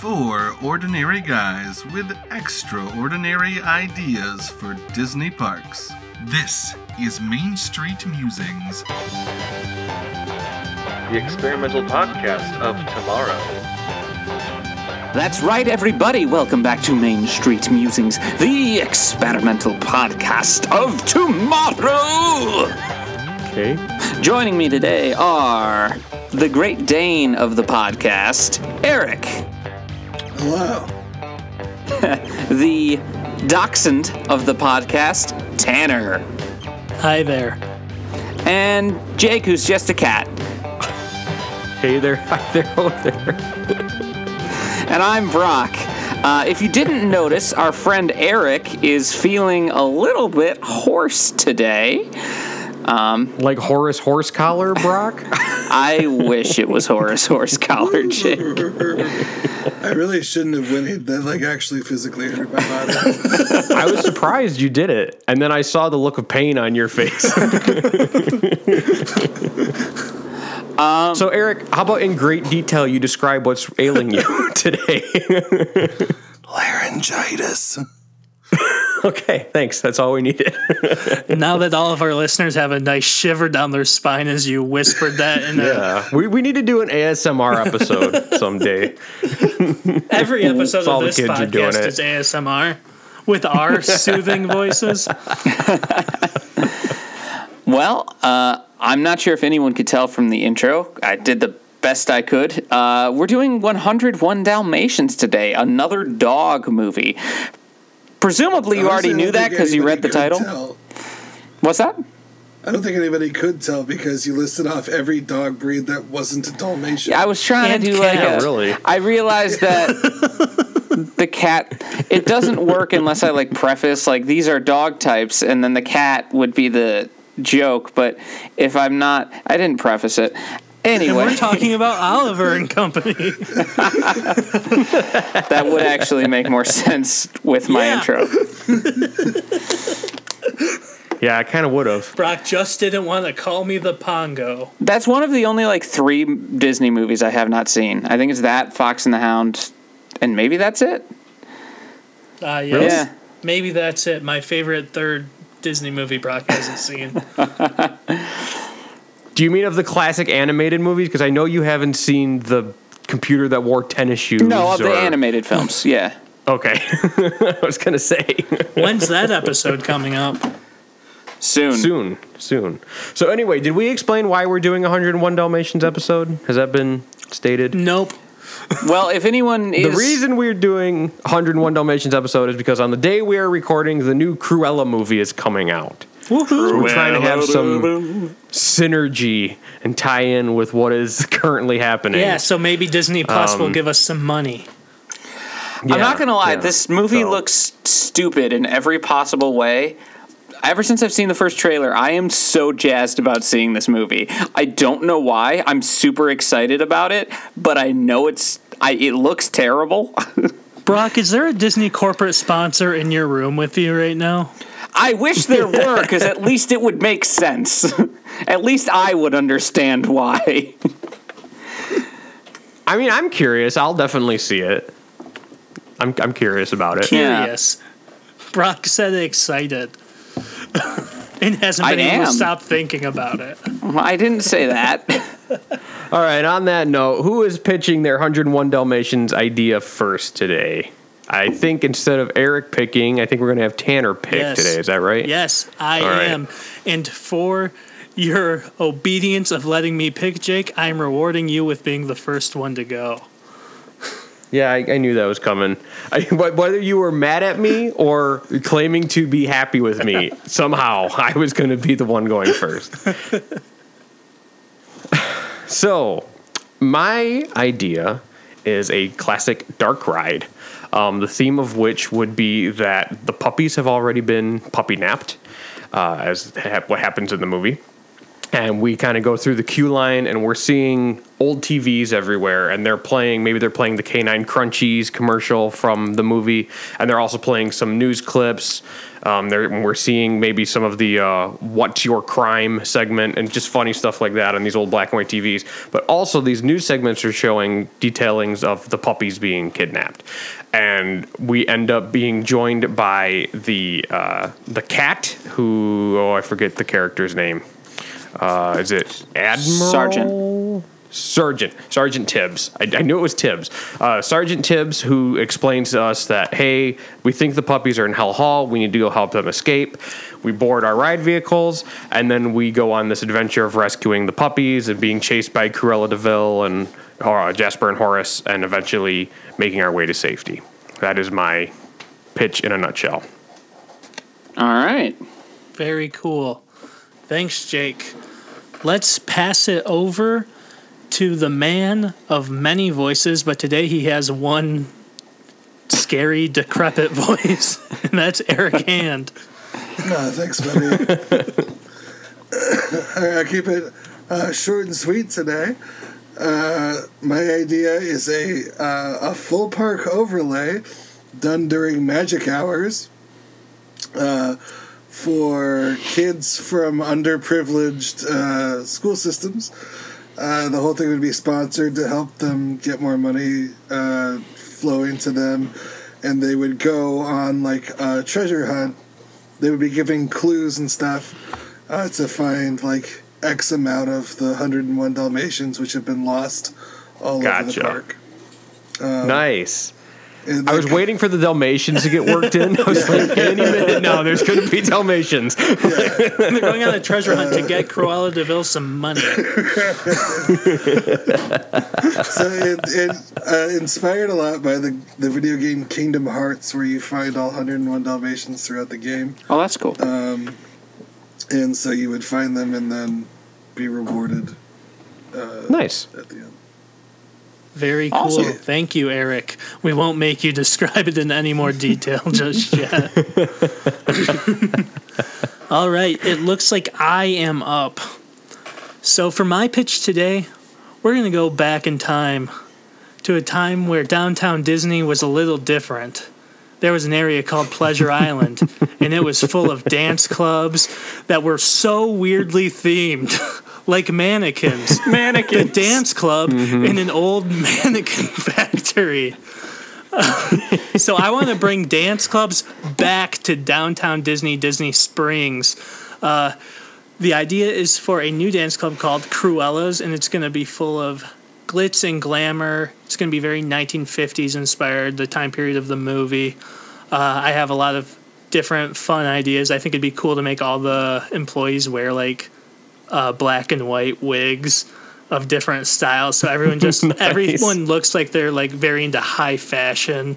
four ordinary guys with extraordinary ideas for Disney parks. This is Main Street Musings. the experimental podcast of tomorrow. That's right, everybody. Welcome back to Main Street Musings, the experimental podcast of tomorrow. Okay. Joining me today are the Great Dane of the podcast, Eric, Hello. the Dachshund of the podcast, Tanner, Hi there. and Jake, who's just a cat. Hey there. Hi there. Oh there. And I'm Brock. Uh, if you didn't notice, our friend Eric is feeling a little bit hoarse today. Like Horace Horse Collar, Brock? I wish it was Horace Horse Collar, Jake. I really shouldn't have whinnied. That like actually physically hurt my body. I was surprised you did it. And then I saw the look of pain on your face. Um, so, Eric, how about in great detail you describe what's ailing you today? Laryngitis. okay, thanks. That's all we needed. Now that all of our listeners have a nice shiver down their spine as you whispered that in a, Yeah. We, we need to do an ASMR episode someday. every episode all of the this kids are doing podcast it. is ASMR with our soothing voices. Well, uh, I'm not sure if anyone could tell from the intro. I did the best I could. Uh, we're doing 101 Dalmatians today, another dog movie. Presumably, you already knew that because you read the title. tell. What's that? I don't think anybody could tell because you listed off every dog breed that wasn't a Dalmatian. I was trying And to do like cat. a- really? I realized that the cat it doesn't work unless I like preface like these are dog types and then the cat would be the joke, but if I'm not I didn't preface it. And Anyway, we're talking about Oliver and Company. that would actually make more sense with my Yeah. intro. Yeah, I kind of would have. Brock just didn't want to call me the Pongo. That's one of the only like three Disney movies I have not seen. I think it's that Fox and the Hound and maybe that's it. Ah, yes. Yeah. Maybe that's it. My favorite third Disney movie Brock hasn't seen. Do you mean of the classic animated movies? Because I know you haven't seen the computer that wore tennis shoes. No, of the animated films. Yeah. Okay. I was going to say. When's that episode coming up? Soon. soon. Soon. So, anyway, did we explain why we're doing a 101 Dalmatians episode? Has that been stated? Nope. Well, if anyone is The reason we're doing 101 Dalmatians episode is because on the day we are recording, the new Cruella movie is coming out. Woohoo. We're trying to have some synergy and tie in with what is currently happening. Yeah, so maybe Disney Plus will Um, give us some money. I'm not gonna lie, yeah. this movie So- looks stupid in every possible way. Ever since I've seen the first trailer, I am so jazzed about seeing this movie. I don't know why. I'm super excited about it, but I know it's I it looks terrible. Brock, is there a Disney corporate sponsor in your room with you right now? I wish there were cuz at least it would make sense. at least I would understand why. I mean, I'm curious. I'll definitely see it. I'm, I'm curious about it. Yeah. Curious. Brock said excited. and hasn't I been able am. to stop thinking about it. I didn't say that. All right, on that note, who is pitching their 101 Dalmatians idea first today? I think instead of Eric picking, I think we're going to have Tanner pick Yes. today. Is that right? Yes, I All right. am. And for your obedience of letting me pick Jake, I'm rewarding you with being the first one to go. Yeah, I, I knew that was coming. I, whether you were mad at me or claiming to be happy with me, somehow I was going to be the one going first. so, my idea is a classic dark ride. Um, the theme of which would be that the puppies have already been puppy napped, uh, as ha- what happens in the movie. And we kind of go through the queue line and we're seeing old TVs everywhere and they're playing maybe they're playing the Kanine Krunchies commercial from the movie and they're also playing some news clips. Um, we're seeing maybe some of the uh, what's your crime segment and just funny stuff like that on these old black and white TVs but also these news segments are showing detailings of the puppies being kidnapped. And we end up being joined by the uh, the cat who oh I forget the character's name uh, is it Admiral? Sergeant. Sergeant. Sergeant Tibbs. I, I knew it was Tibbs. Uh, Sergeant Tibbs, who explains to us that, hey, we think the puppies are in Hell Hall. We need to go help them escape. We board our ride vehicles, and then we go on this adventure of rescuing the puppies and being chased by Cruella De Vil and uh, Jasper and Horace, and eventually making our way to safety. That is my pitch in a nutshell. All right. Very cool. Thanks, Jake. Let's pass it over to the man of many voices, but today he has one scary, decrepit voice, and that's Eric Hand. Ah, thanks, buddy. I'll keep it uh, short and sweet today. Uh, my idea is a uh, a full park overlay done during magic hours uh, for kids from underprivileged uh, school systems. Uh, the whole thing would be sponsored to help them get more money uh, flowing to them, and they would go on like a treasure hunt. They would be giving clues and stuff uh, to find like X amount of the 101 Dalmatians, which have been lost all over the park. nice. And, I was waiting for the Dalmatians to get worked in. I was like, any minute now, there's going to be Dalmatians. They're going on a treasure hunt to get Cruella De Vil some money. so it, it uh, inspired a lot by the the video game Kingdom Hearts, where you find all 101 Dalmatians throughout the game, Oh, that's cool. and so you would find them and then be rewarded Nice. at the end. Very cool. Awesome. Thank you, Eric. We won't make you describe it in any more detail just yet. All right. It looks like I am up. So, for my pitch today, we're going to go back in time to a time where downtown Disney was a little different. There was an area called Pleasure Island, and it was full of dance clubs that were so weirdly themed, like mannequins Mannequin. the dance club in an old mannequin factory. so I want to bring dance clubs back to downtown Disney, Disney Springs. Uh, the idea is for a new dance club called Cruella's, and it's going to be full of glitz and glamour. It's going to be very 1950s inspired, the time period of the movie. Uh, I have a lot of different fun ideas. I think it'd be cool to make all the employees wear like uh, black and white wigs of different styles. So everyone just everyone looks like they're like very into high fashion.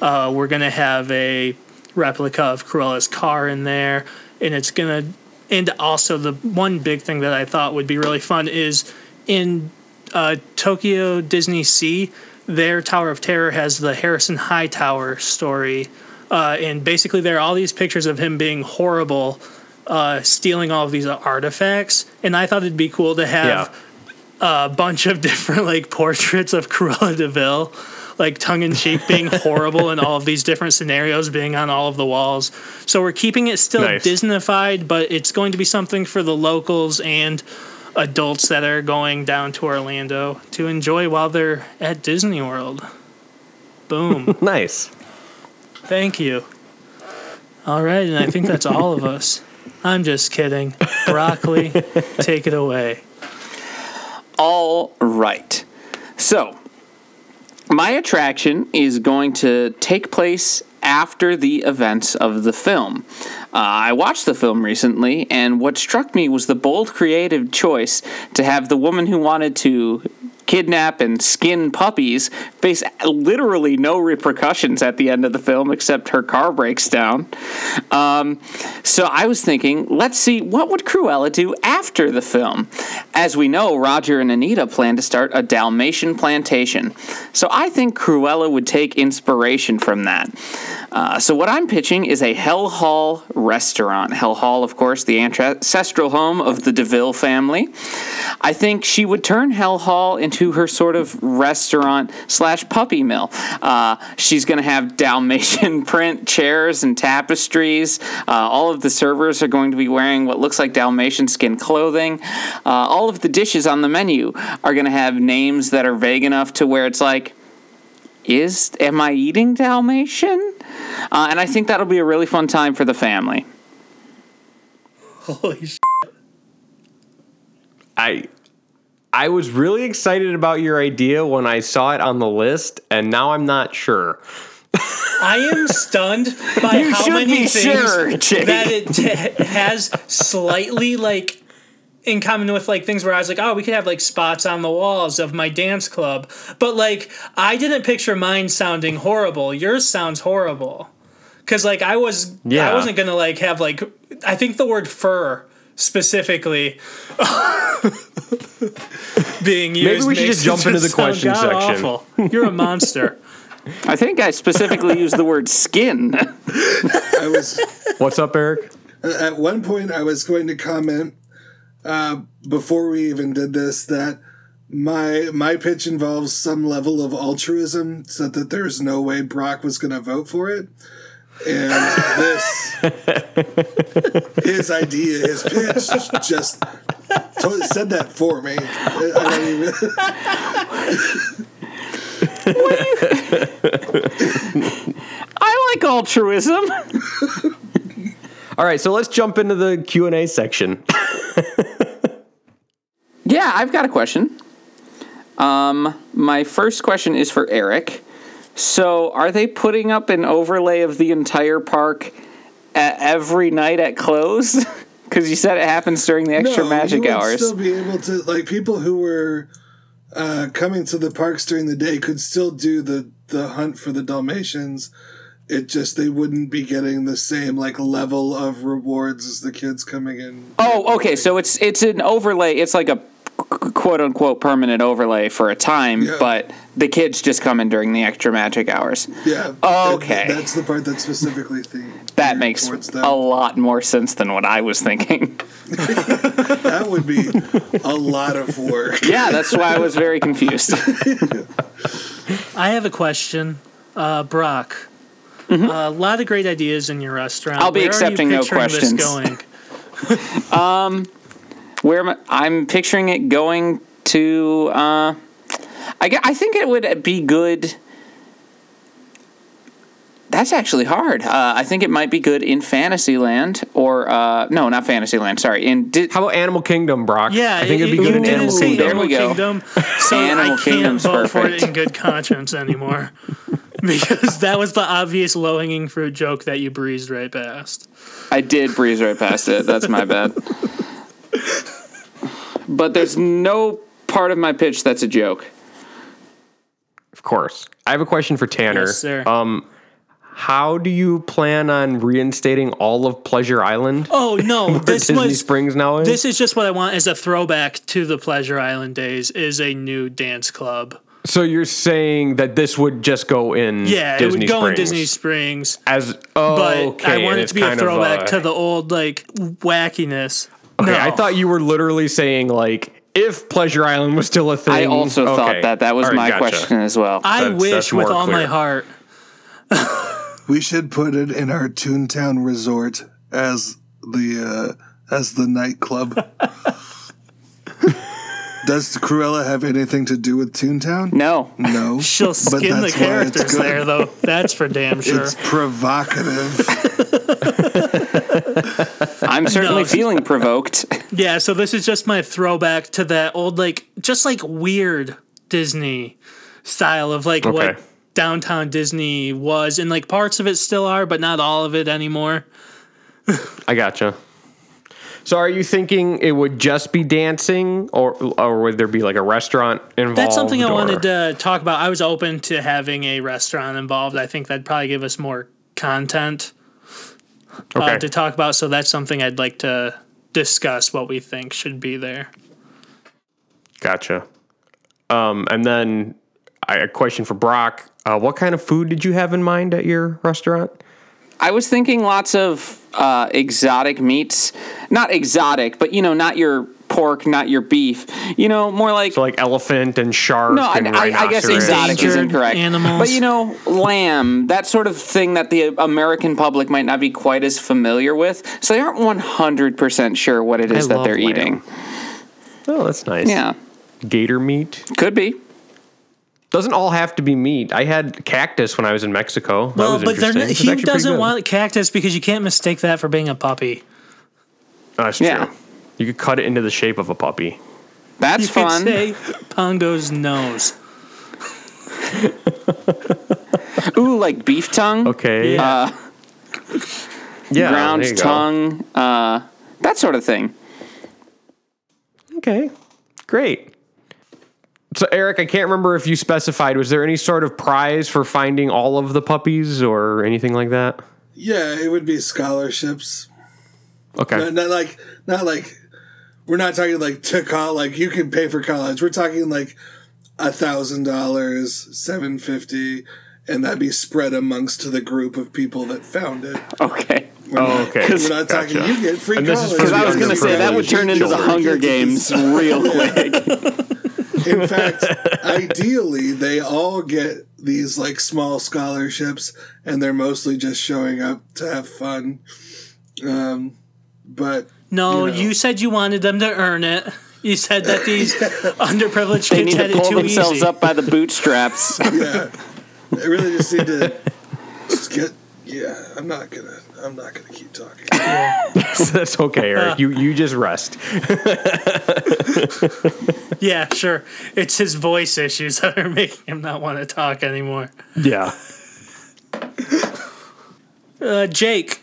Uh, we're gonna have a replica of Cruella's car in there, and it's gonna. And also the one big thing that I thought would be really fun is in uh, Tokyo Disney Sea, their Tower of Terror has the Harrison Hightower story. Uh, and basically, there are all these pictures of him being horrible, uh, stealing all of these artifacts. And I thought it'd be cool to have a bunch of different like portraits of Cruella De Vil, like tongue in cheek, being horrible in all of these different scenarios, being on all of the walls. So we're keeping it still Nice. Disneyfied, but it's going to be something for the locals and adults that are going down to Orlando to enjoy while they're at Disney World. Boom. Nice. Thank you. All right, and I think that's all of us. I'm just kidding. Broccoli, take it away. All right. So, my attraction is going to take place after the events of the film. Uh, I watched the film recently, and what struck me was the bold creative choice to have the woman who wanted to kidnap and skin puppies face literally no repercussions at the end of the film except her car breaks down. Um, so I was thinking, let's see what would Cruella do after the film. As we know, Roger and Anita plan to start a Dalmatian plantation. So I think Cruella would take inspiration from that. Uh, so what I'm pitching is a Hell Hall restaurant. Hell Hall, of course, the ancestral home of the De Vil family. I think she would turn Hell Hall into her sort of restaurant slash puppy mill. Uh, she's going to have Dalmatian print chairs and tapestries. Uh, all of the servers are going to be wearing what looks like Dalmatian skin clothing. Uh, all of the dishes on the menu are going to have names that are vague enough to where it's like, is am I eating Dalmatian? Uh, and I think that'll be a really fun time for the family. Holy sh! I I was really excited about your idea when I saw it on the list, and now I'm not sure. I am stunned by You how many things sure, that it t- has slightly like in common with like things where I was like, oh, we could have like spots on the walls of my dance club, but like I didn't picture mine sounding horrible. Yours sounds horrible because like I was, yeah. I wasn't gonna like have like I think the word fur specifically being used. Maybe we should just jump it into the question section. god-awful. You're a monster. I think I specifically used the word skin. I was What's up, Eric? at one point I was going to comment uh, before we even did this that my my pitch involves some level of altruism, so that there's no way Brock was going to vote for it. And this, his idea, his pitch, just said that for me. I don't even, I like altruism. All right, so let's jump into the Q and A section. Yeah, I've got a question. Um, my first question is for Eric. So, are they putting up an overlay of the entire park at every night at close? Because you said it happens during the extra magic you would hours. still be able to like people who were uh, coming to the parks during the day could still do the the hunt for the Dalmatians. It just they wouldn't be getting the same like level of rewards as the kids coming in. Oh, okay. So it's it's an overlay. It's like a quote unquote permanent overlay for a time, Yeah. but the kids just come in during the extra magic hours. Yeah. Okay. That- That's the part that's specifically themed. That makes them. a lot more sense than what I was thinking. That would be a lot of work. Yeah, that's why I was very confused. I have a question, uh, Brock. Uh, a lot of great ideas in your restaurant. Mm-hmm. I'll be Where are you accepting no picturing this questions. going? Where am I, I'm picturing it going to. Uh, I, gue- I think it would be good. That's actually hard. Uh, I think it might be good in Fantasyland or uh, no, not Fantasyland. Sorry, in Di- How about Animal Kingdom, Brock? Yeah, I think it'd be good in didn't Animal Kingdom. There we go. Kingdom, so Animal I can't Kingdom's vote for it in good conscience anymore because that was the obvious low hanging fruit joke that you breezed right past. I did breeze right past it. That's my bad. But there's no part of my pitch that's a joke. Of course. I have a question for Tanner. Yes, sir. Um, how do you plan on reinstating all of Pleasure Island? Oh no, this Disney was Springs now is. this is just what I want as a throwback to the Pleasure Island days. Is a new dance club. So you're saying that this would just go in Yeah, Disney it would go Springs in Disney Springs, as oh but okay, I and want it to be a throwback uh, to the old like wackiness. Okay, no. I thought you were literally saying like if Pleasure Island was still a thing. I also okay. thought that. That was All right, my gotcha. question as well. I That's- wish that's with more all my heart. We should put it in our Toontown Resort as the uh, as the nightclub. Does Cruella have anything to do with Toontown? no. No. She'll But skin the that's why it's characters there, though. That's for damn sure. It's provocative. I'm certainly No. feeling provoked. Yeah, so this is just my throwback to that old, like, just like weird Disney style of like Okay. what downtown Disney was, and like parts of it still are, but not all of it anymore. I gotcha. So are you thinking it would just be dancing, or or would there be like a restaurant involved? That's something I or- wanted to talk about. I was open to having a restaurant involved. I think that'd probably give us more content Okay. uh, to talk about. So that's something I'd like to discuss what we think should be there. Gotcha. Um, and then I- a question for Brock. Uh, what kind of food did you have in mind at your restaurant? I was thinking lots of uh, exotic meats. Not exotic, but you know, not your pork, not your beef. You know, more like So like elephant and shark. No, I, and I, I guess exotic is incorrect. animals. But you know, lamb, that sort of thing that the American public might not be quite as familiar with. So they aren't 100% sure what it is I that love they're lamb. eating. Oh, that's nice. Yeah, Gator meat could be. Doesn't all have to be meat. I had cactus when I was in Mexico. That Well, was but interesting. not, he doesn't want cactus because you can't mistake that for being a puppy. Oh, that's Yeah. true. You could cut it into the shape of a puppy. That's You fun. could say Pongo's nose. Ooh, like beef tongue, Okay. Yeah. uh, yeah. ground there tongue, uh, that sort of thing. Okay. Great. So Eric, I can't remember if you specified. Was there any sort of prize for finding all of the puppies or anything like that? Yeah, it would be scholarships. Okay. Not, not like not like we're not talking like to call like you can pay for college. We're talking like a thousand dollars, seven fifty, and that'd be spread amongst the group of people that found it. Okay. We're Oh, not, okay. We're not talking. You get free And college. Because I was going to say that would turn into the Hunger Games real quick. In fact, ideally, they all get these like small scholarships, and they're mostly just showing up to have fun. Um, but No, You know. you said you wanted them to earn it. You said that these underprivileged They kids need had to it pull too themselves easy. up by the bootstraps. yeah, I really just need to just get. Yeah, I'm not gonna. I'm not gonna keep talking. That's okay, Eric. You you just rest. Yeah, sure. It's his voice issues that are making him not want to talk anymore. Yeah. Uh, Jake,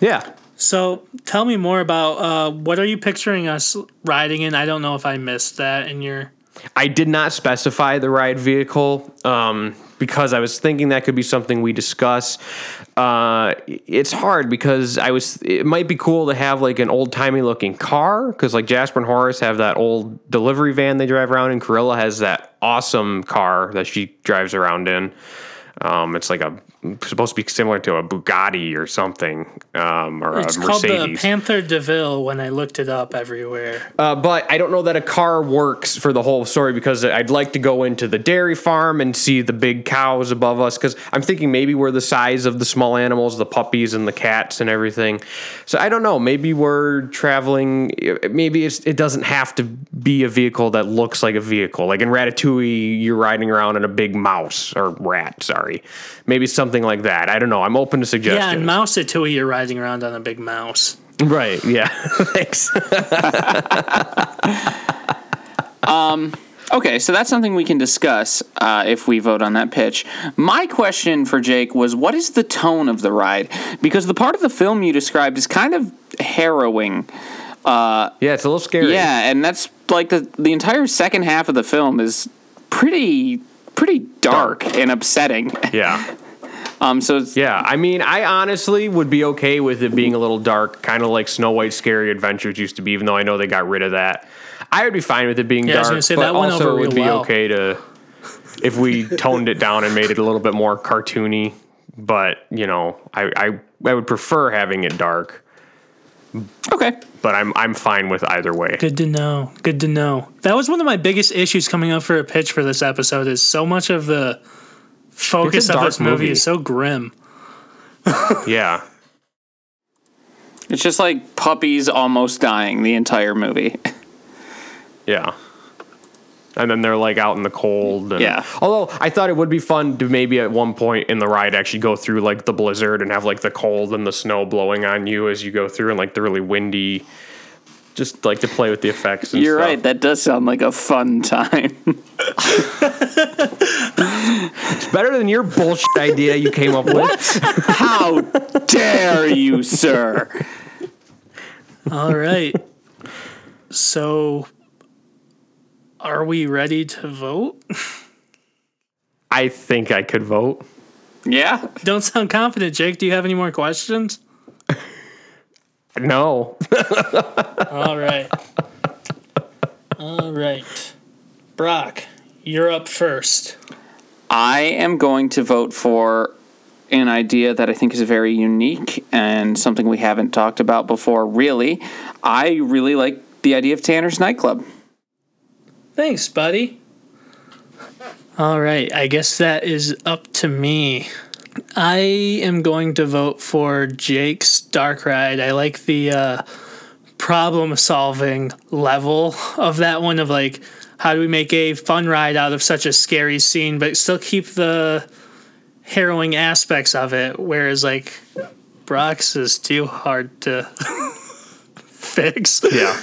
Yeah. so tell me more about uh, what are you picturing us riding in? I don't know if I missed that in your. I did not specify the ride vehicle um, because I was thinking that could be something we discuss. Uh, it's hard because I was. It might be cool to have like an old timey looking car because like Jasper and Horace have that old delivery van they drive around, and Cruella has that awesome car that she drives around in. Um, it's like a supposed to be similar to a Bugatti or something, um, or It's a called the Mercedes. Panther DeVille when I looked it up everywhere. Uh, but I don't know that a car works for the whole story because I'd like to go into the dairy farm and see the big cows above us because I'm thinking maybe we're the size of the small animals, the puppies and the cats and everything. So I don't know. Maybe we're traveling. Maybe it's, it doesn't have to be a vehicle that looks like a vehicle. Like in Ratatouille, you're riding around in a big mouse or rat. Sorry, maybe something like that. I don't know. I'm open to suggestions. Yeah, and Mouse at Tui, you're riding around on a big mouse. Right. Yeah. Thanks. Okay, so that's something we can discuss uh, if we vote on that pitch. My question for Jake was what is the tone of the ride? Because the part of the film you described is kind of harrowing. yeah, it's a little scary. Yeah, and that's like the the entire second half of the film is pretty pretty dark, and upsetting. Yeah. Um, so it's, Yeah, I mean, I honestly would be okay with it being a little dark, kind of like Snow White Scary Adventures used to be, even though I know they got rid of that. I would be fine with it being Yeah, I was gonna say, but that went also over it would be well. okay to if we toned it down and made it a little bit more cartoony. But you know, I I, I would prefer having it dark, okay. but I'm I'm fine with either way. Good to know. Good to know. That was one of my biggest issues coming up for a pitch for this episode. Is so much of the focus It's of this movie, movie. is so grim. Yeah, It's just like puppies almost dying the entire movie. yeah. And then they're like out in the cold. And, Yeah. Although I thought it would be fun to maybe at one point in the ride actually go through like the blizzard and have like the cold and the snow blowing on you as you go through and like the really windy. Just like to play with the effects. And You're stuff. right. That does sound like a fun time. It's better than your bullshit idea you came up with. How dare you, sir? All right. so, are we ready to vote? I think I could vote. Yeah. Don't sound confident, Jake. Do you have any more questions? No. All right. All right. Brock, you're up first. I am going to vote for an idea that I think is very unique and something we haven't talked about before, really. I really like the idea of Tanner's nightclub. Thanks, buddy. All right, I guess that is up to me. I am going to vote for Jake's Dark Ride. I like the uh, problem solving level of that one of like, how do we make a fun ride out of such a scary scene, but still keep the harrowing aspects of it? Whereas, like, Brock's is too hard to fix. Yeah.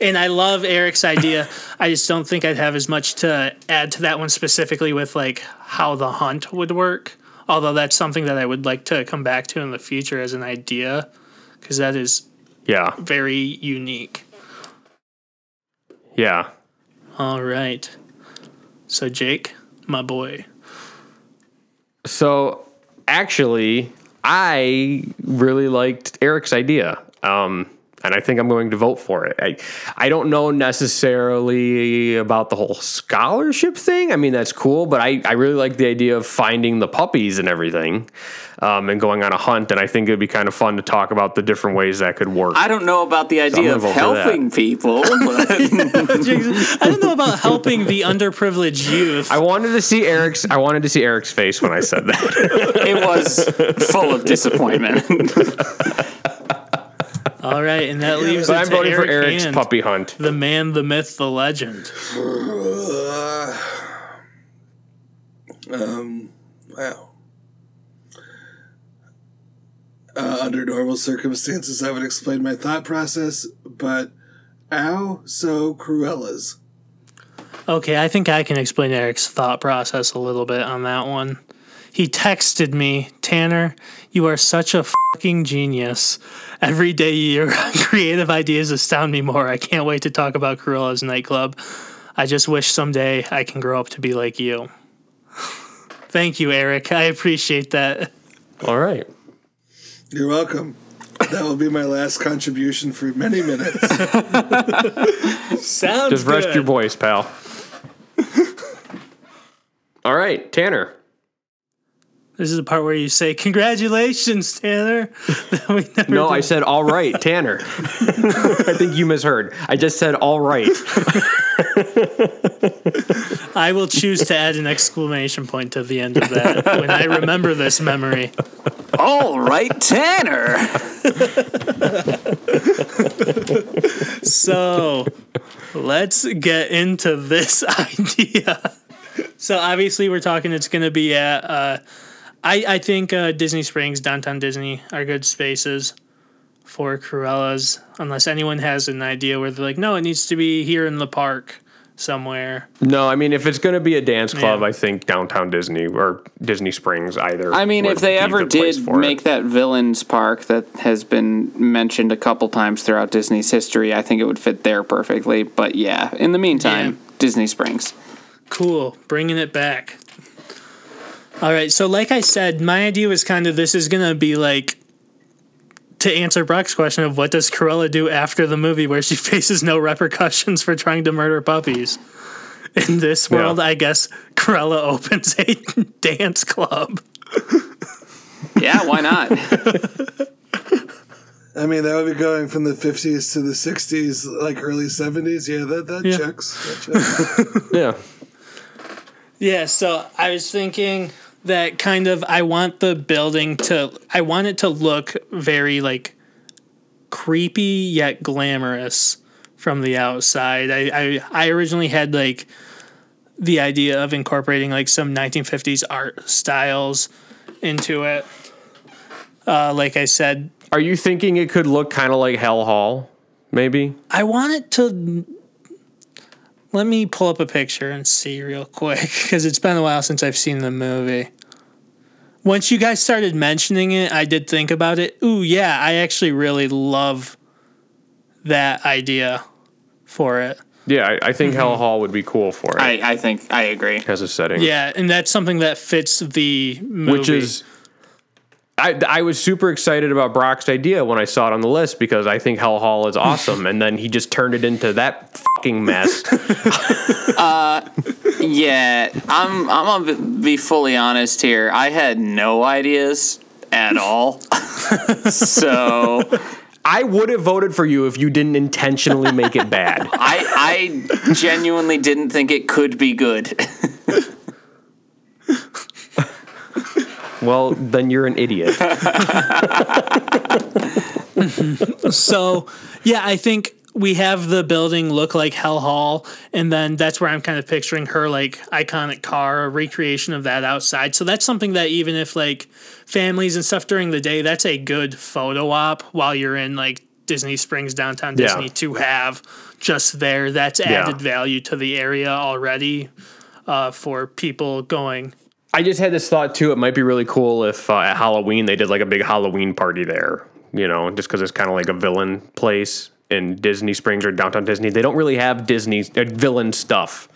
And I love Eric's idea. I just don't think I'd have as much to add to that one specifically with like how the hunt would work. Although that's something that I would like to come back to in the future as an idea because that is Yeah. very unique. Yeah. All right. So Jake, my boy. So actually, I really liked Eric's idea. Um, and I think I'm going to vote for it. I, I don't know necessarily about the whole scholarship thing. I mean, that's cool, but I, I really like the idea of finding the puppies and everything um, and going on a hunt. And I think it'd be kind of fun to talk about the different ways that could work. I don't know about the idea gonna of vote for that. helping people, but I don't know about helping the underprivileged youth. I wanted to see Eric's. I wanted to see Eric's face when I said that. it was full of disappointment. All right, and that leaves but it I'm to voting for Eric Eric's Hand, puppy hunt. the man, the myth, the legend. Um, wow. Uh, under normal circumstances, I would explain my thought process, but ow, so Cruella's. Okay, I think I can explain Eric's thought process a little bit on that one. He texted me, Tanner, you are such a fucking genius. Every day your creative ideas astound me more. I can't wait to talk about Cruella's nightclub. I just wish someday I can grow up to be like you. Thank you, Eric. I appreciate that. All right. You're welcome. That will be my last contribution for many minutes. Sounds Just rest good. your voice, pal. All right, Tanner. This is the part where you say, Congratulations, Tanner. We never No, did- I said all right, Tanner. I think you misheard. I just said all right. I will choose to add an exclamation point to the end of that when I remember this memory. All right, Tanner. So let's get into this idea. So obviously we're talking it's going to be at uh, I, I think uh, Disney Springs, downtown Disney are good spaces for Cruella's unless anyone has an idea where they're like, no, it needs to be here in the park somewhere. No, I mean if it's going to be a dance club, Yeah. I think downtown Disney or Disney Springs either. I mean, if they ever the did for it. make that villains park that has been mentioned a couple times throughout Disney's history, I think it would fit there perfectly. But yeah, in the meantime, Yeah. Disney Springs. Cool, bringing it back. All right, so like I said, my idea was kind of this is gonna be like to answer Brock's question of what does Cruella do after the movie where she faces no repercussions for trying to murder puppies. In this Yeah. world, I guess Cruella opens a dance club. Yeah, why not? I mean, that would be going from the 50s to the 60s, like early 70s. Yeah, that, that Yeah. checks. That checks. yeah, Yeah, so I was thinking that kind of I want the building to I want it to look very like creepy yet glamorous from the outside. I I, I originally had like the idea of incorporating like some 1950s art styles into it. Uh, like I said, are you thinking it could look kind of like Hell Hall? Maybe. I want it to. Let me pull up a picture and see real quick because it's been a while since I've seen the movie. Once you guys started mentioning it, I did think about it. Ooh, yeah, I actually really love that idea for it. Yeah, I, I Mm-hmm. think Hell Hall would be cool for it I, I think I agree. as a setting. Yeah, and that's something that fits the movie. which is I, I was super excited about Brock's idea when I saw it on the list because I think Hell Hall is awesome, and then he just turned it into that fucking mess. Uh, yeah, I'm I'm gonna be fully honest here. I had no ideas at all. so I would have voted for you if you didn't intentionally make it bad. I I genuinely didn't think it could be good. Well, then you're an idiot. So, yeah, I think we have the building look like Hell Hall, and then that's where I'm kind of picturing her like iconic car, a recreation of that outside. So that's something that even if like families and stuff during the day, that's a good photo op while you're in like Disney Springs, downtown Yeah. Disney to have just there. That's added value to the area already uh, for people going. I just had this thought too. It might be really cool if uh, at Halloween they did like a big Halloween party there. You know, just because it's kind of like a villain place in Disney Springs or downtown Disney. They don't really have Disney uh, villain stuff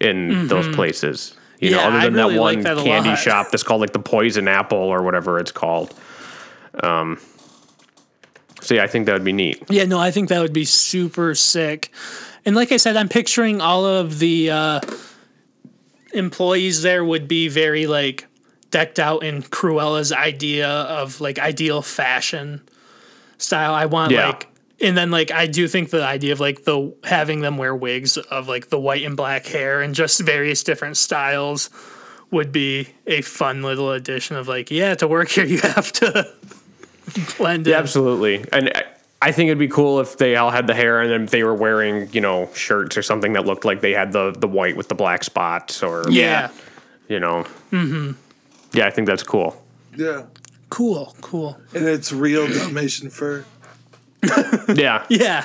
in those places. You know, Yeah, other I than really that like one that a candy lot. shop that's called like the Poison Apple or whatever it's called. Um, so yeah, I think that would be neat. Yeah, no, I think that would be super sick. And like I said, I'm picturing all of the uh, employees there would be very like decked out in Cruella's idea of like ideal fashion style. I want Yeah. like and then like I do think the idea of like the having them wear wigs of like the white and black hair and just various different styles would be a fun little addition of like, yeah, to work here you have to blend in. Absolutely. And uh, I- I think it'd be cool if they all had the hair and then they were wearing, you know, shirts or something that looked like they had the the white with the black spots or yeah. you know. Mm-hmm. Yeah, I think that's cool. Yeah. Cool, cool. And it's real Dalmatian fur. Yeah, Yeah,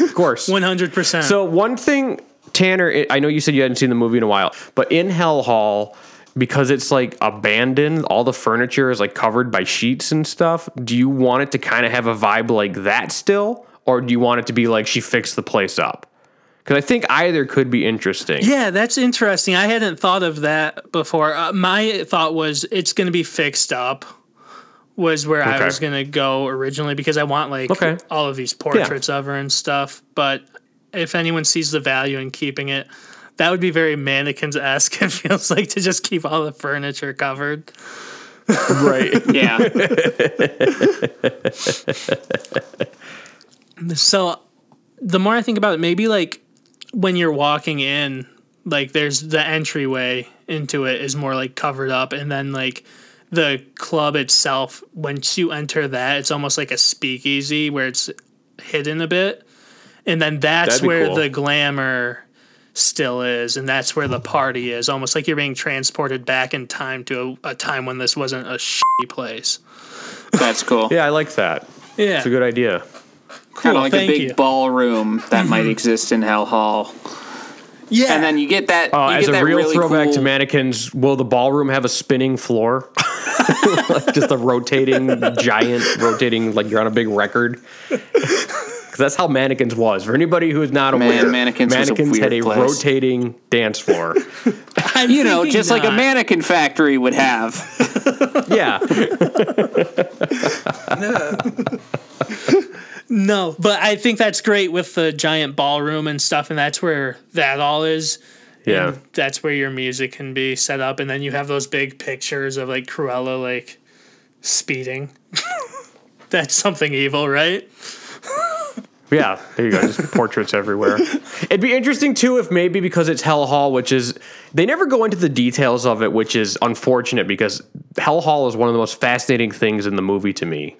of course. one hundred percent. So one thing, Tanner, I know you said you hadn't seen the movie in a while, but in Hell Hall, because it's like abandoned, all the furniture is like covered by sheets and stuff. Do you want it to kind of have a vibe like that still, or do you want it to be like she fixed the place up? Because I think either could be interesting. yeah, that's interesting. I hadn't thought of that before. Uh, my thought was it's going to be fixed up. Was where I was going to go originally because I want like Okay. all of these portraits of her and stuff. But if anyone sees the value in keeping it, that would be very mannequins esque. It feels like to just keep all the furniture covered. Right. Yeah. So the more I think about it, maybe like when you're walking in, like there's the entryway into it is more like covered up, and then like the club itself, once you enter that, it's almost like a speakeasy where it's hidden a bit, and then that's where cool. the glamour still is, and that's where the party is. Almost like you're being transported back in time to a, a time when this wasn't a shitty place. That's cool. Yeah, I like that. Yeah, It's a good idea. kind of like a big you. ballroom that might exist in Hell Hall. yeah, And then you get that. Uh, you as get a that real really throwback to mannequins, will the ballroom have a spinning floor? like just a rotating, giant, rotating, like you're on a big record? Because that's how mannequins was. For anybody who is not Man, aware, Mannequins was a mannequins had a place. rotating dance floor. I'm You know, thinking just like a mannequin factory would have. yeah. No, but I think that's great with the giant ballroom and stuff, and that's where that all is. Yeah. And that's where your music can be set up, and then you have those big pictures of like Cruella like speeding. that's something evil, right? Yeah, there you go. Just portraits everywhere. It'd be interesting too if maybe because it's Hell Hall, which is they never go into the details of it, which is unfortunate because Hell Hall is one of the most fascinating things in the movie to me.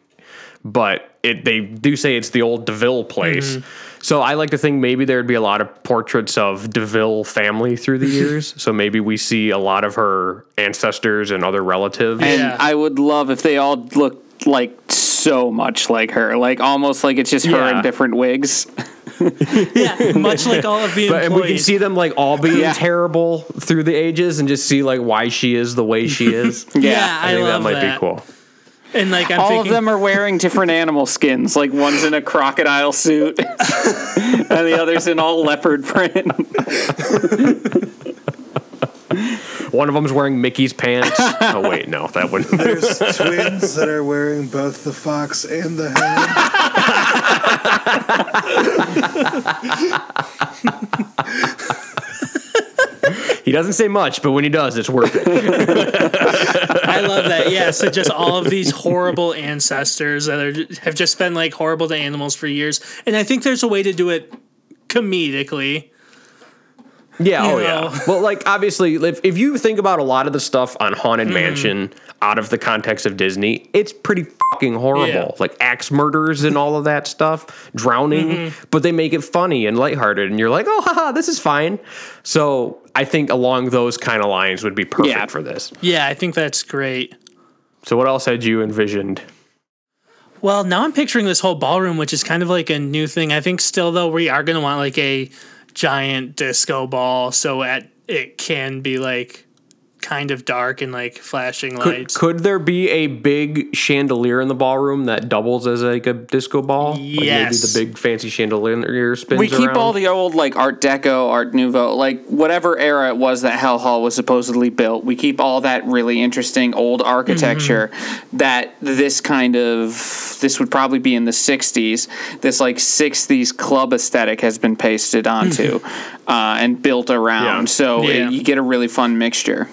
But it they do say it's the old De Vil place. Mm-hmm. So I like to think maybe there'd be a lot of portraits of De Vil family through the years. so maybe we see a lot of her ancestors and other relatives. And Yeah. I would love if they all looked like so much like her, like almost like it's just her Yeah. in different wigs. Yeah, much like all of the But, employees. and we can see them like all being Yeah. terrible through the ages and just see like why she is the way she is. yeah, I, I think love that might that. be cool. And like I'm all thinking, of them are wearing different animal skins. Like one's in a crocodile suit, and the other's in all leopard print. One of them's wearing Mickey's pants. oh wait, no, that wouldn't. There's twins that are wearing both the fox and the hen. he doesn't say much, but when he does, it's worth it. I love that. Yeah, so just all of these horrible ancestors that are have just been like horrible to animals for years, and I think there's a way to do it comedically. Yeah, oh know. yeah. Well, like obviously, if, if you think about a lot of the stuff on Haunted Mm-hmm. Mansion out of the context of Disney, it's pretty fucking horrible. Yeah. Like axe murders and all of that stuff, drowning, Mm-hmm. but they make it funny and lighthearted, and you're like, oh, haha, this is fine. So I think along those kind of lines would be perfect Yeah. for this. Yeah, I think that's great. So what else had you envisioned? Well, now I'm picturing this whole ballroom, which is kind of like a new thing. I think still though we are going to want like a giant disco ball, so at it can be like kind of dark and like flashing Could, lights. could there be a big chandelier in the ballroom that doubles as like a disco ball? Like maybe Yes. the big fancy chandelier spins we keep around? all the old like Art Deco, Art Nouveau, like whatever era it was that Hell Hall was supposedly built. We keep all that really interesting old architecture that this kind of this would probably be in the '60s. This like '60s club aesthetic has been pasted onto uh, and built around, Yeah. so it- you get a really fun mixture.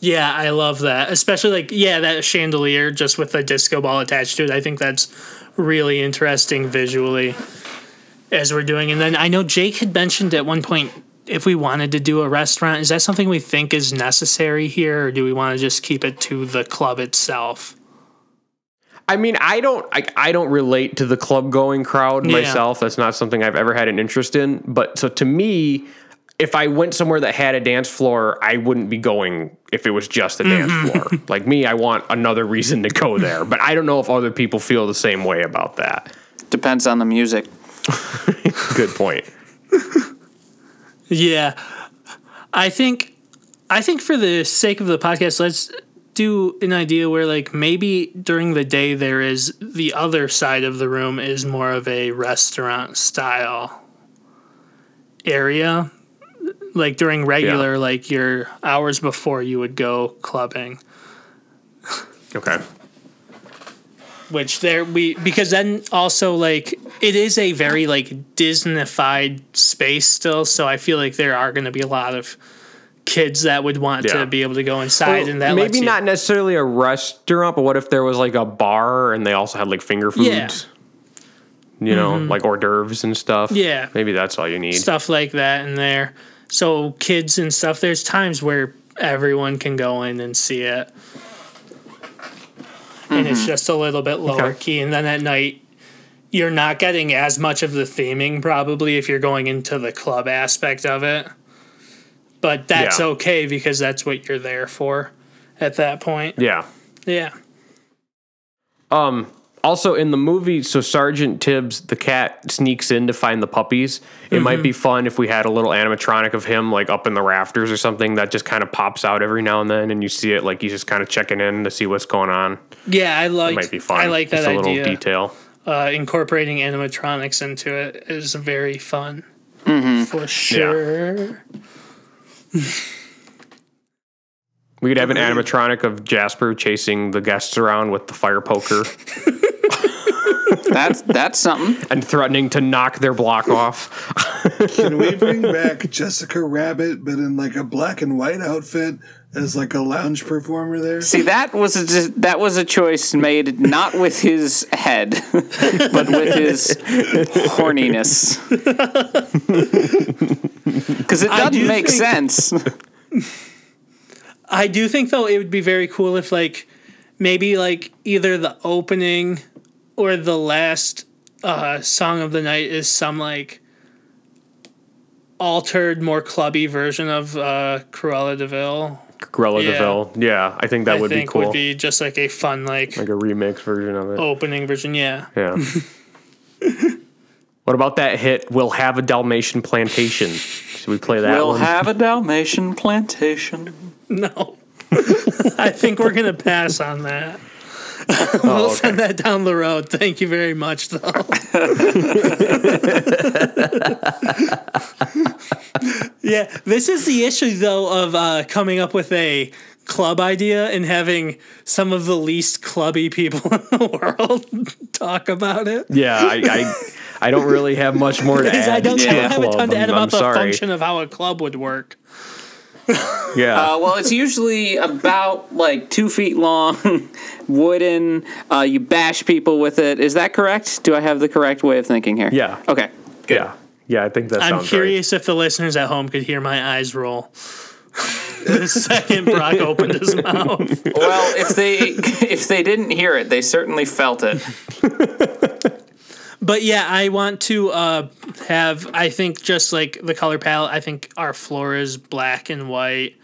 Yeah, I love that. Especially like yeah, that chandelier just with the disco ball attached to it. I think that's really interesting visually as we're doing. And then I know Jake had mentioned at one point if we wanted to do a restaurant, is that something we think is necessary here or do we want to just keep it to the club itself? I mean, I don't, I, I don't relate to the club going crowd Yeah. myself. That's not something I've ever had an interest in. But so to me, if I went somewhere that had a dance floor, I wouldn't be going if it was just a dance mm-hmm. floor. Like me, I want another reason to go there. But I don't know if other people feel the same way about that. Depends on the music. Good point. Yeah. I think I think for the sake of the podcast, let's do an idea where like maybe during the day there is the other side of the room is more of a restaurant style area. Like during regular Yeah. like your hours before you would go clubbing. Okay. which there we because then also like it is a very like disneyfied space still so i feel like there are going to be a lot of kids that would want Yeah. to be able to go inside and that lets maybe you- not necessarily a restaurant, but what if there was like a bar and they also had like finger foods? Yeah. Mm-hmm. You know, like hors d'oeuvres and stuff. Yeah. Maybe that's all you need. stuff like that in there so kids and stuff there's times where everyone can go in and see it and it's just a little bit lower Okay. key and then at night you're not getting as much of the theming probably if you're going into the club aspect of it but that's Yeah. okay because that's what you're there for at that point Yeah. yeah Um. Also, in the movie, so Sergeant Tibbs, the cat, sneaks in to find the puppies. It might Mm-hmm. be fun if we had a little animatronic of him, like up in the rafters or something, that just kind of pops out every now and then, and you see it like he's just kind of checking in to see what's going on. yeah i like It might be fun. i like that just a little detail. uh, incorporating animatronics into it is very fun Mm-hmm. for sure We could have an animatronic of Jasper chasing the guests around with the fire poker That's that's something. and threatening to knock their block off. Can we bring back Jessica Rabbit, but in like a black and white outfit as like a lounge performer there? See, that was a, that was a choice made not with his head, but with his horniness. Because it doesn't do make think- sense. I do think though it would be very cool if like maybe like either the opening or the last uh, song of the night is some like altered, more clubby version of uh, Cruella De Vil. Cruella Yeah. De Vil. Yeah, I think that I would think be cool. would be just like a fun like like a remix version of it. opening version. Yeah. Yeah. what about that hit? We'll have a Dalmatian plantation. Should we play that we'll one? have a Dalmatian plantation. No. I think we're gonna pass on that. we'll Oh, okay. send that down the road. Thank you very much, though. yeah, Yeah, this is the issue though of uh, coming up with a club idea and having some of the least clubby people in the world talk about it. Yeah, I, I, I don't really have much more to add. I don't, to I the don't have a ton to add I'm- about I'm the sorry. function of how a club would work. Yeah, Uh, well, it's usually about like two feet long, wooden. Uh, you bash people with it. Is that correct? Do I have the correct way of thinking here? Yeah. Okay. yeah, yeah. I think that I'm sounds curious if the listeners at home could hear my eyes roll. the second Brock opened his mouth. Well, if they if they didn't hear it, they certainly felt it. But yeah, I want to uh, have. I think just like the color palette, I think our floor is black and white.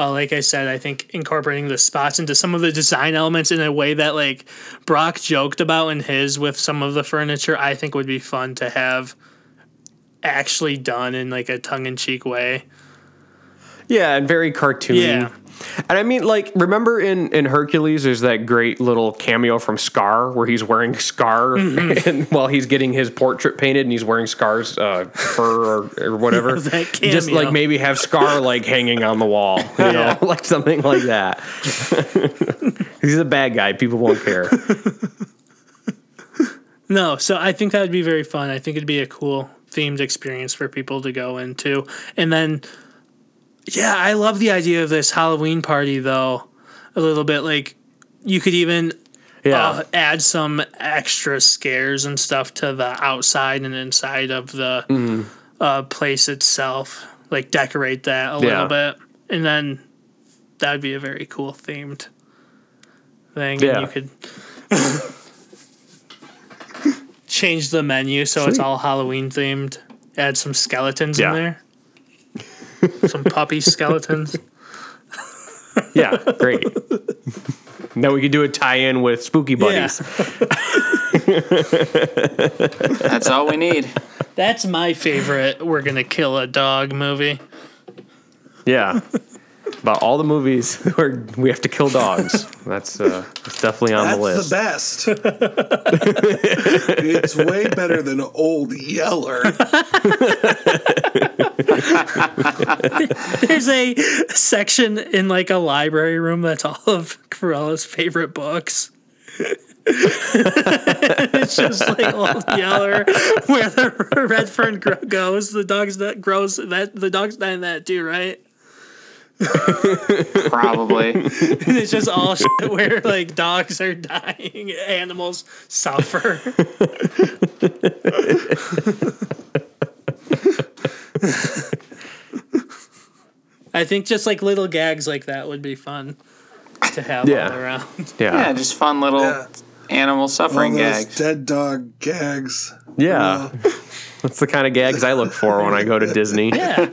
Uh, like I said, I think incorporating the spots into some of the design elements in a way that like Brock joked about in his with some of the furniture, I think would be fun to have actually done in like a tongue in cheek way. Yeah, and very cartoony. Yeah. And I mean, like, remember in, in Hercules, there's that great little cameo from Scar where he's wearing Scar Mm-hmm. and while he's getting his portrait painted and he's wearing Scar's uh, fur or, or whatever. Just like maybe have Scar like hanging on the wall, you know, like something like that. he's a bad guy. People won't care. No, so I think that would be very fun. I think it'd be a cool themed experience for people to go into. And then, yeah, I love the idea of this Halloween party, though, a little bit. Like, you could even Yeah. uh, add some extra scares and stuff to the outside and inside of the Mm-hmm. uh, place itself. Like, decorate that a Yeah. little bit. And then that would be a very cool themed thing. Yeah. And you could. change the menu so it's all Halloween themed. Add some skeletons Yeah. in there. Some puppy skeletons. Yeah, great. now we could do a tie-in with Spooky Buddies. That's all we need. That's my favorite. We're gonna kill a dog movie. Yeah. About all the movies where we have to kill dogs. That's uh, that's definitely on That's the list. the best. it's way better than Old Yeller. There's a section in like a library room that's all of Cruella's favorite books. it's just like old Yeller, where the red fern gro- goes. The dog's that grows that the dog's not in that too, right? Probably. And it's just all shit where like dogs are dying, animals suffer. I think just like little gags like that would be fun to have Yeah. all around. yeah. Yeah, just fun little Yeah. animal All suffering those gags. dead dog gags. Yeah. That's the kind of gags I look for when I go to Disney. Yeah.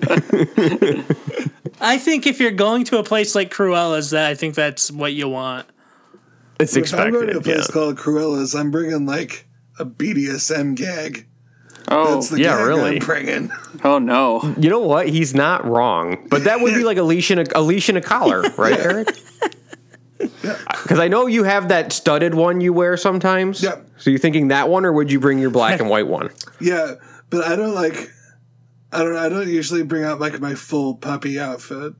I think if you're going to a place like Cruella's, that I think that's what you want. It's If I'm going to a place Yeah. called Cruella's, I'm bringing like a BDSM gag. Oh, That's the yeah, gag really. I'm bringing. oh no. You know what? He's not wrong. But that would be like a leash and a, a leash and a collar, right, Eric? Because I know you have that studded one you wear sometimes. Yep. So you're thinking that one, or would you bring your black and white one? Yeah, but I don't like. I don't. know. I don't usually bring out like my full puppy outfit.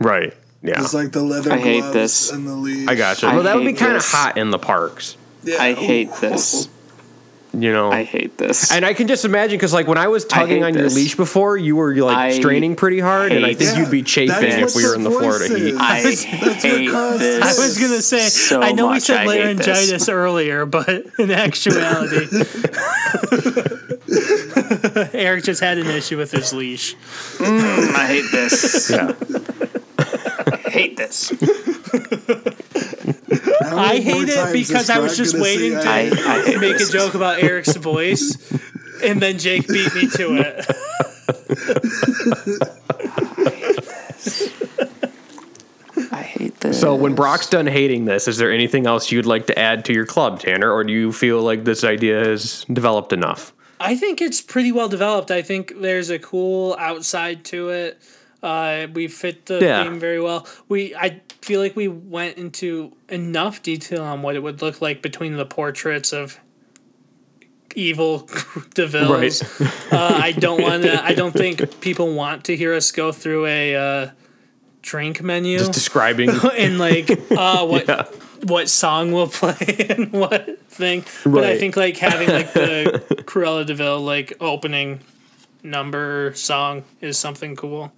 Right. Yeah. It's like the leather I hate gloves this. and the leash. I gotcha. I well, that would be kind of hot in the parks. Yeah. I hate Ooh. this. You know. I hate this. and I can just imagine because, like, when I was tugging hate on your leash before, you were like I straining pretty hard, and I think Yeah, you'd be chafing if we were in the the Florida voice heat. is. I That's- that's hate this. this. I was gonna say, So I know we said I hate this. laryngitis earlier, but in actuality, Eric just had an issue with his leash. Mm, I hate this. Yeah. I hate this. I hate it because I was just waiting to I, I hate make a joke about Eric's voice, and then Jake beat me to it. I hate this. So when Brock's done hating this, is there anything else you'd like to add to your club, Tanner, or do you feel like this idea is developed enough? I think it's pretty well developed. I think there's a cool outside to it. Uh, we fit the Yeah. theme very well. We I feel like we went into enough detail on what it would look like between the portraits of evil De Vil's. Uh, I don't want to. I don't think people want to hear us go through a uh, drink menu Just describing. and like uh, what Yeah. What song will play and what thing. But I think like having like the Cruella De Vil like opening number song is something cool.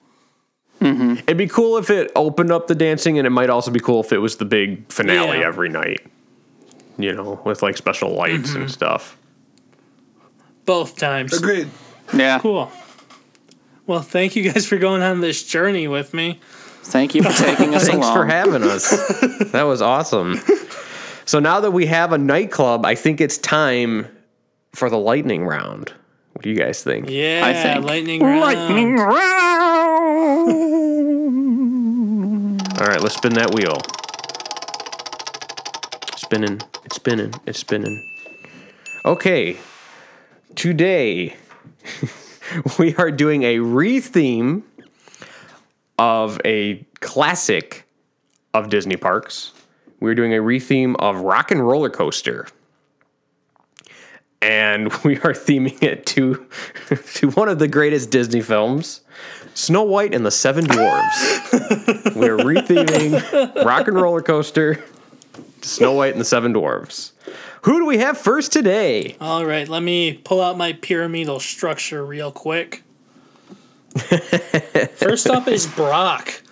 It'd be cool if it opened up the dancing, and it might also be cool if it was the big finale Yeah. every night. You know, with like special lights Mm-hmm. and stuff. Both times. Agreed. Yeah. Cool. Well, thank you guys for going on this journey with me. Thank you for taking us Thanks along. for having us. that was awesome. So now that we have a nightclub, I think it's time for the lightning round. What do you guys think? Yeah, I think. lightning round. Lightning round. All right, let's spin that wheel. Spinning, it's spinning, it's spinning. Okay, today we are doing a re-theme of a classic of Disney parks. We're doing a re-theme of Rock and Roller Coaster. And we are theming it to to one of the greatest Disney films, Snow White and the Seven Dwarves. We're retheming Rock and Roller Coaster to Snow White and the Seven Dwarves. Who do we have first today? All right, let me pull out my pyramidal structure real quick. First up is Brock.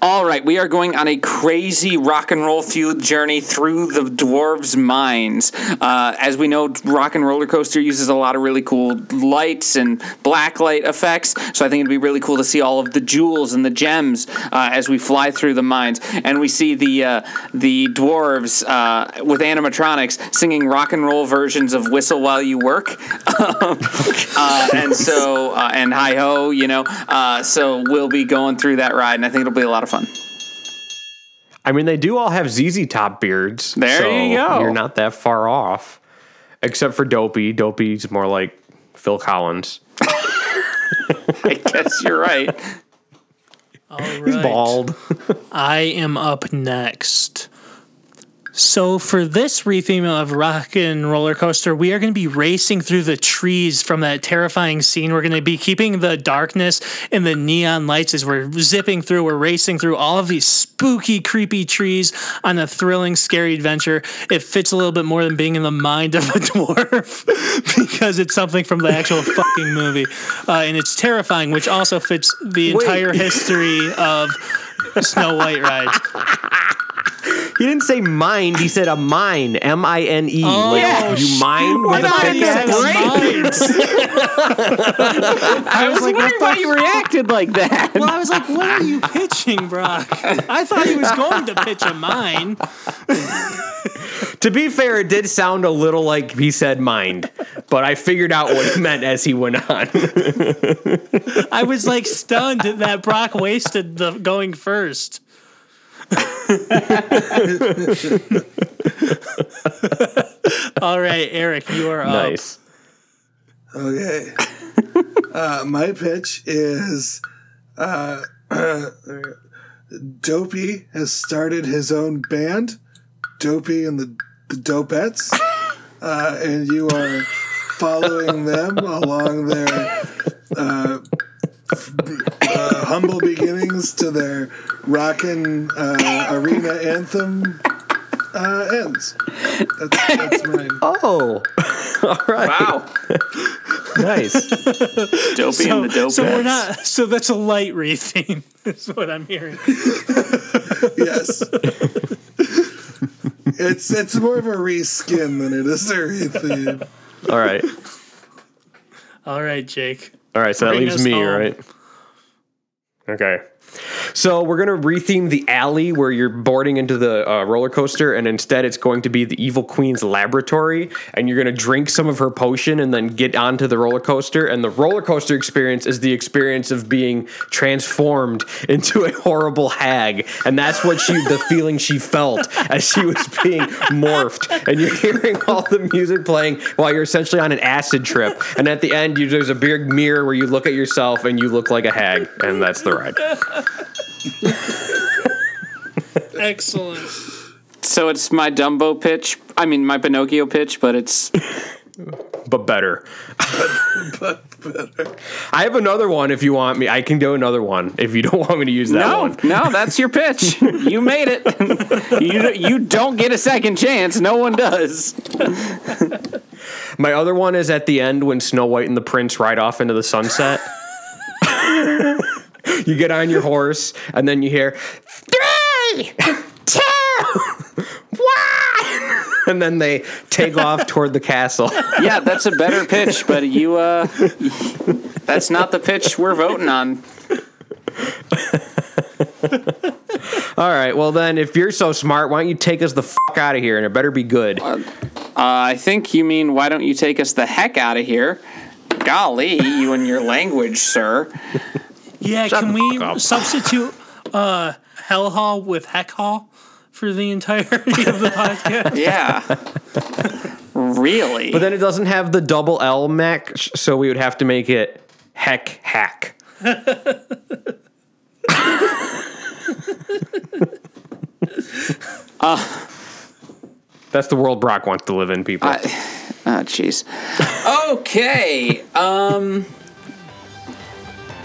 All right, we are going on a crazy rock and roll fueled journey through the dwarves' minds. Uh, as we know, Rock and Roller Coaster uses a lot of really cool lights and black light effects. So I think it'd be really cool to see all of the jewels and the gems uh, as we fly through the mines, and we see the uh, the dwarves uh, with animatronics singing rock and roll versions of "Whistle While You Work." uh, and so uh, and hi ho, you know. So we'll be going through that ride, and I think it'll be lot of fun. I mean, they do all have ZZ Top beards. There so you go. You're not that far off, except for Dopey. Dopey's more like Phil Collins. I guess you're right. All right. He's bald. I am up next. So for this retheme of Rock and Roller Coaster, we are going to be racing through the trees from that terrifying scene. We're going to be keeping the darkness and the neon lights as we're zipping through. We're racing through all of these spooky, creepy trees on a thrilling, scary adventure. It fits a little bit more than being in the mind of a dwarf because it's something from the actual fucking movie, uh, and it's terrifying, which also fits the Wait. entire history of Snow White rides. He didn't say mind. He said a mine. M I N E. Oh, Like, yeah. you mine with a thought he pickaxe? said I was like, wondering what why you reacted like that. Well, I was like, what are you pitching, Brock? I thought he was going to pitch a mine. To be fair, it did sound a little like he said mind, but I figured out what he meant as he went on. I was like stunned that Brock wasted the going first. All right, Eric, you are up. nice. Okay. uh, my pitch is uh, Dopey has started his own band, Dopey and the, the Dopettes, uh, and you are following them along their uh, humble beginnings to their rockin' uh, arena anthem uh, ends. That's, that's mine. Oh, all right. wow. Nice. Dopey So, and the dope. so we're not. So that's a light retheme. Is what I'm hearing. Yes. it's it's more of a reskin than it is a retheme. All right. All right, Jake. All right. So that Bring leaves me, home. right? Okay. So we're gonna retheme the alley where you're boarding into the uh, roller coaster, and instead it's going to be the evil queen's laboratory, and you're gonna drink some of her potion and then get onto the roller coaster. And the roller coaster experience is the experience of being transformed into a horrible hag, and that's what she, the feeling she felt as she was being morphed. And you're hearing all the music playing while you're essentially on an acid trip. And at the end, you, there's a big mirror where you look at yourself and you look like a hag, and that's the ride. Excellent. So it's my Dumbo pitch. I mean, my Pinocchio pitch, but it's but better. but better. I have another one if you want me. I can do another one if you don't want me to use that No, one. no, that's your pitch. You made it. you you don't get a second chance. No one does. My other one is at the end when Snow White and the Prince ride off into the sunset. You get on your horse, and then you hear three, two, one, and then they take off toward the castle. Yeah, that's a better pitch, but you uh that's not the pitch we're voting on. All right, well then, if you're so smart, why don't you take us the fuck out of here, and it better be good. Uh, I think you mean why don't you take us the heck out of here? Golly, you and your language, sir. Yeah, Shut can we substitute uh, Hell Hall with Heck Hall for the entirety of the podcast? Yeah. really? But then it doesn't have the double L match, so we would have to make it heck hack. That's the world Brock wants to live in, people. I, oh, jeez. Okay. Um.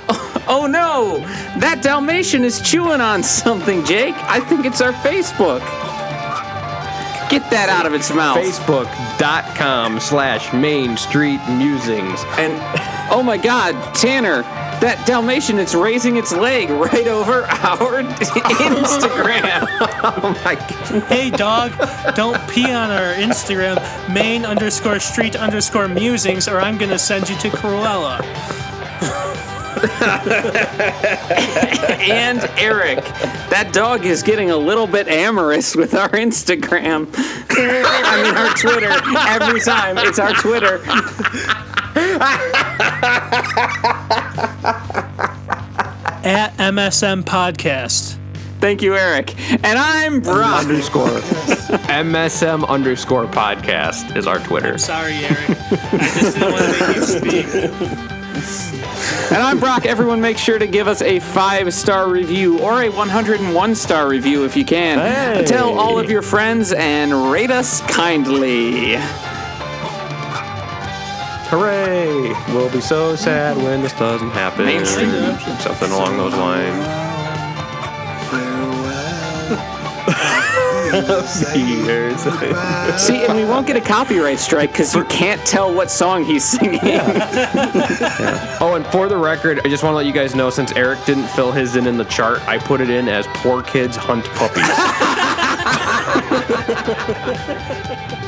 Oh no! That Dalmatian is chewing on something, Jake. I think it's our Facebook. Get that out of its mouth. Facebook.com slash Main Street Musings. And oh my God, Tanner, that Dalmatian is raising its leg right over our Instagram. Oh my God. hey, dog, don't pee on our Instagram, main underscore street underscore musings, or I'm going to send you to Cruella. and Eric, that dog is getting a little bit amorous with our Instagram. I mean, our Twitter. Every time it's our Twitter. At MSM Podcast. Thank you, Eric. And I'm Brock. Underscore. MSM underscore podcast is our Twitter. Sorry, Eric. I just didn't want to make you speak. And I'm Brock. Everyone, make sure to give us a five star review or a 101 star review if you can. Hey. Tell all of your friends and rate us kindly. Hooray! We'll be so sad when this doesn't happen. Main Street. Something along those lines. Years. See, and we won't get a copyright strike because you can't tell what song he's singing. Oh, and for the record, I just want to let you guys know since Eric didn't fill his in in the chart, I put it in as poor kids hunt puppies.